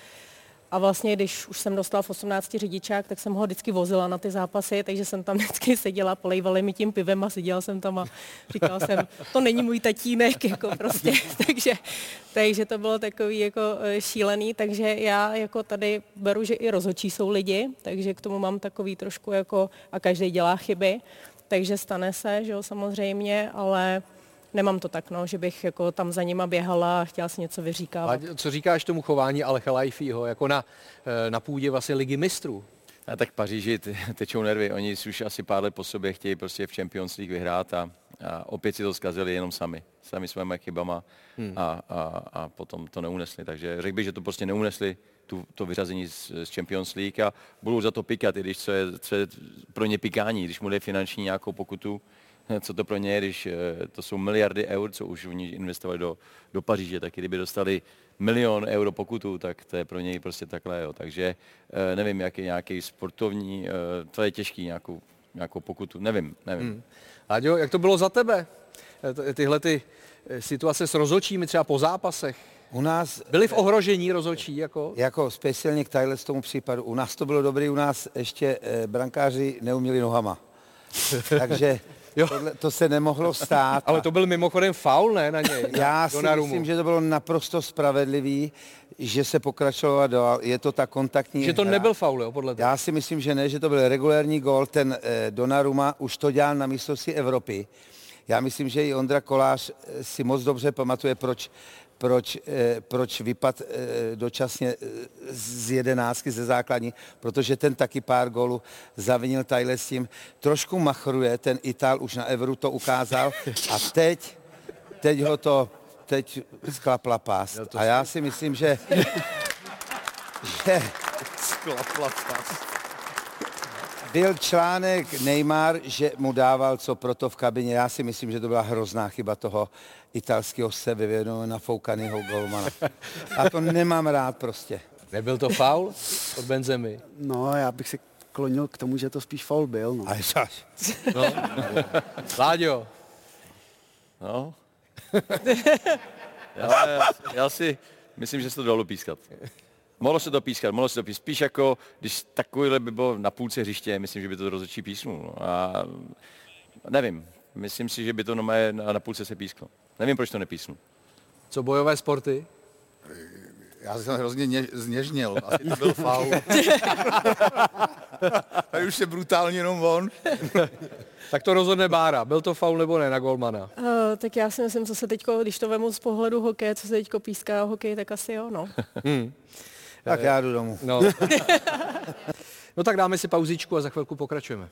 A vlastně, když už jsem dostala v 18 řidičák, tak jsem ho vždycky vozila na ty zápasy, takže jsem tam [LAUGHS] vždycky seděla, polejvali mi tím pivem a seděla jsem tam a říkala jsem, to není můj tatínek, jako prostě. [LAUGHS] takže, takže to bylo takový jako eh, šílený, takže já jako tady beru, že i rozhodčí jsou lidi, takže k tomu mám takový trošku jako, a každý dělá chyby, takže stane se, že jo, samozřejmě, ale nemám to tak, no, že bych jako tam za nima běhala a chtěla si něco vyříkávat. A co říkáš tomu chování Alecha Lajfího, jako na, eh, na půdě vlastně ligy mistrů? A tak Paříži tečou nervy, oni už asi pár let po sobě chtějí prostě v Champions League vyhrát a, a opět si to zkazili jenom sami, sami svými chybama hmm. a, a, a potom to neunesli. Takže řekl bych, že to prostě neunesli, tu, to vyřazení z, z Champions League a budou za to pikat, i když co je, co je pro ně pikání, když mu jde finanční nějakou pokutu, co to pro ně je, když eh, to jsou miliardy eur, co už oni investovali do, do Paříže, tak kdyby dostali milion euro pokutu, tak to je pro něj prostě takhle. Jo. Takže eh, nevím, jaký nějaký sportovní, eh, to je těžký nějakou, nějakou pokutu, nevím, nevím. Hmm. Aďo, jak to bylo za tebe? Tyhle ty situace s rozhodčími třeba po zápasech? U nás... Byli v ohrožení rozhodčí? Jako? Jako speciálně k tadyhle z tomu případu. U nás to bylo dobré, u nás ještě brankáři neuměli nohama. [LAUGHS] Takže Jo. Tohle, to se nemohlo stát. [LAUGHS] Ale to byl mimochodem faul, ne, na něj? Já si myslím, že to bylo naprosto spravedlivý, že se pokračovalo dál. Je to ta kontaktní Že to hra. nebyl faul, jo, podle toho? Já si myslím, že ne, že to byl regulérní gol. Ten eh, Donnarumma už to dělal na mistrovství Evropy. Já myslím, že i Ondra Kolář eh, si moc dobře pamatuje, proč proč, eh, proč vypad eh, dočasně eh, z jedenáctky ze základní, protože ten taky pár gólů zavinil Tyler s tím. Trošku machruje, ten Ital už na Evru to ukázal a teď, teď ho to, teď sklapla pást. A já si myslím, že, že sklapla pást byl článek Neymar, že mu dával co proto v kabině. Já si myslím, že to byla hrozná chyba toho italského sebevědomého nafoukaného golmana. A to nemám rád prostě. Nebyl to faul od Benzemy? No, já bych se klonil k tomu, že to spíš faul byl. No. A ježaš. No. Láďo. No. já, [LAUGHS] já, já si myslím, že se to dalo pískat. Mohlo se to pískat, mohlo se to pískat. Spíš jako, když takovýhle by bylo na půlce hřiště, myslím, že by to rozhodčí písnul. No. A nevím, myslím si, že by to na, na půlce se písklo. Nevím, proč to nepísnu. Co bojové sporty? Já jsem hrozně ně, zněžnil, asi to byl faul. [LAUGHS] Tady už je brutálně jenom on. [LAUGHS] tak to rozhodne Bára. Byl to faul nebo ne na golmana? Uh, tak já si myslím, co se teď, když to vemu z pohledu hokeje, co se teď píská hokej, tak asi jo, no. [LAUGHS] hmm. Tak já jdu domů. No. no tak dáme si pauzičku a za chvilku pokračujeme.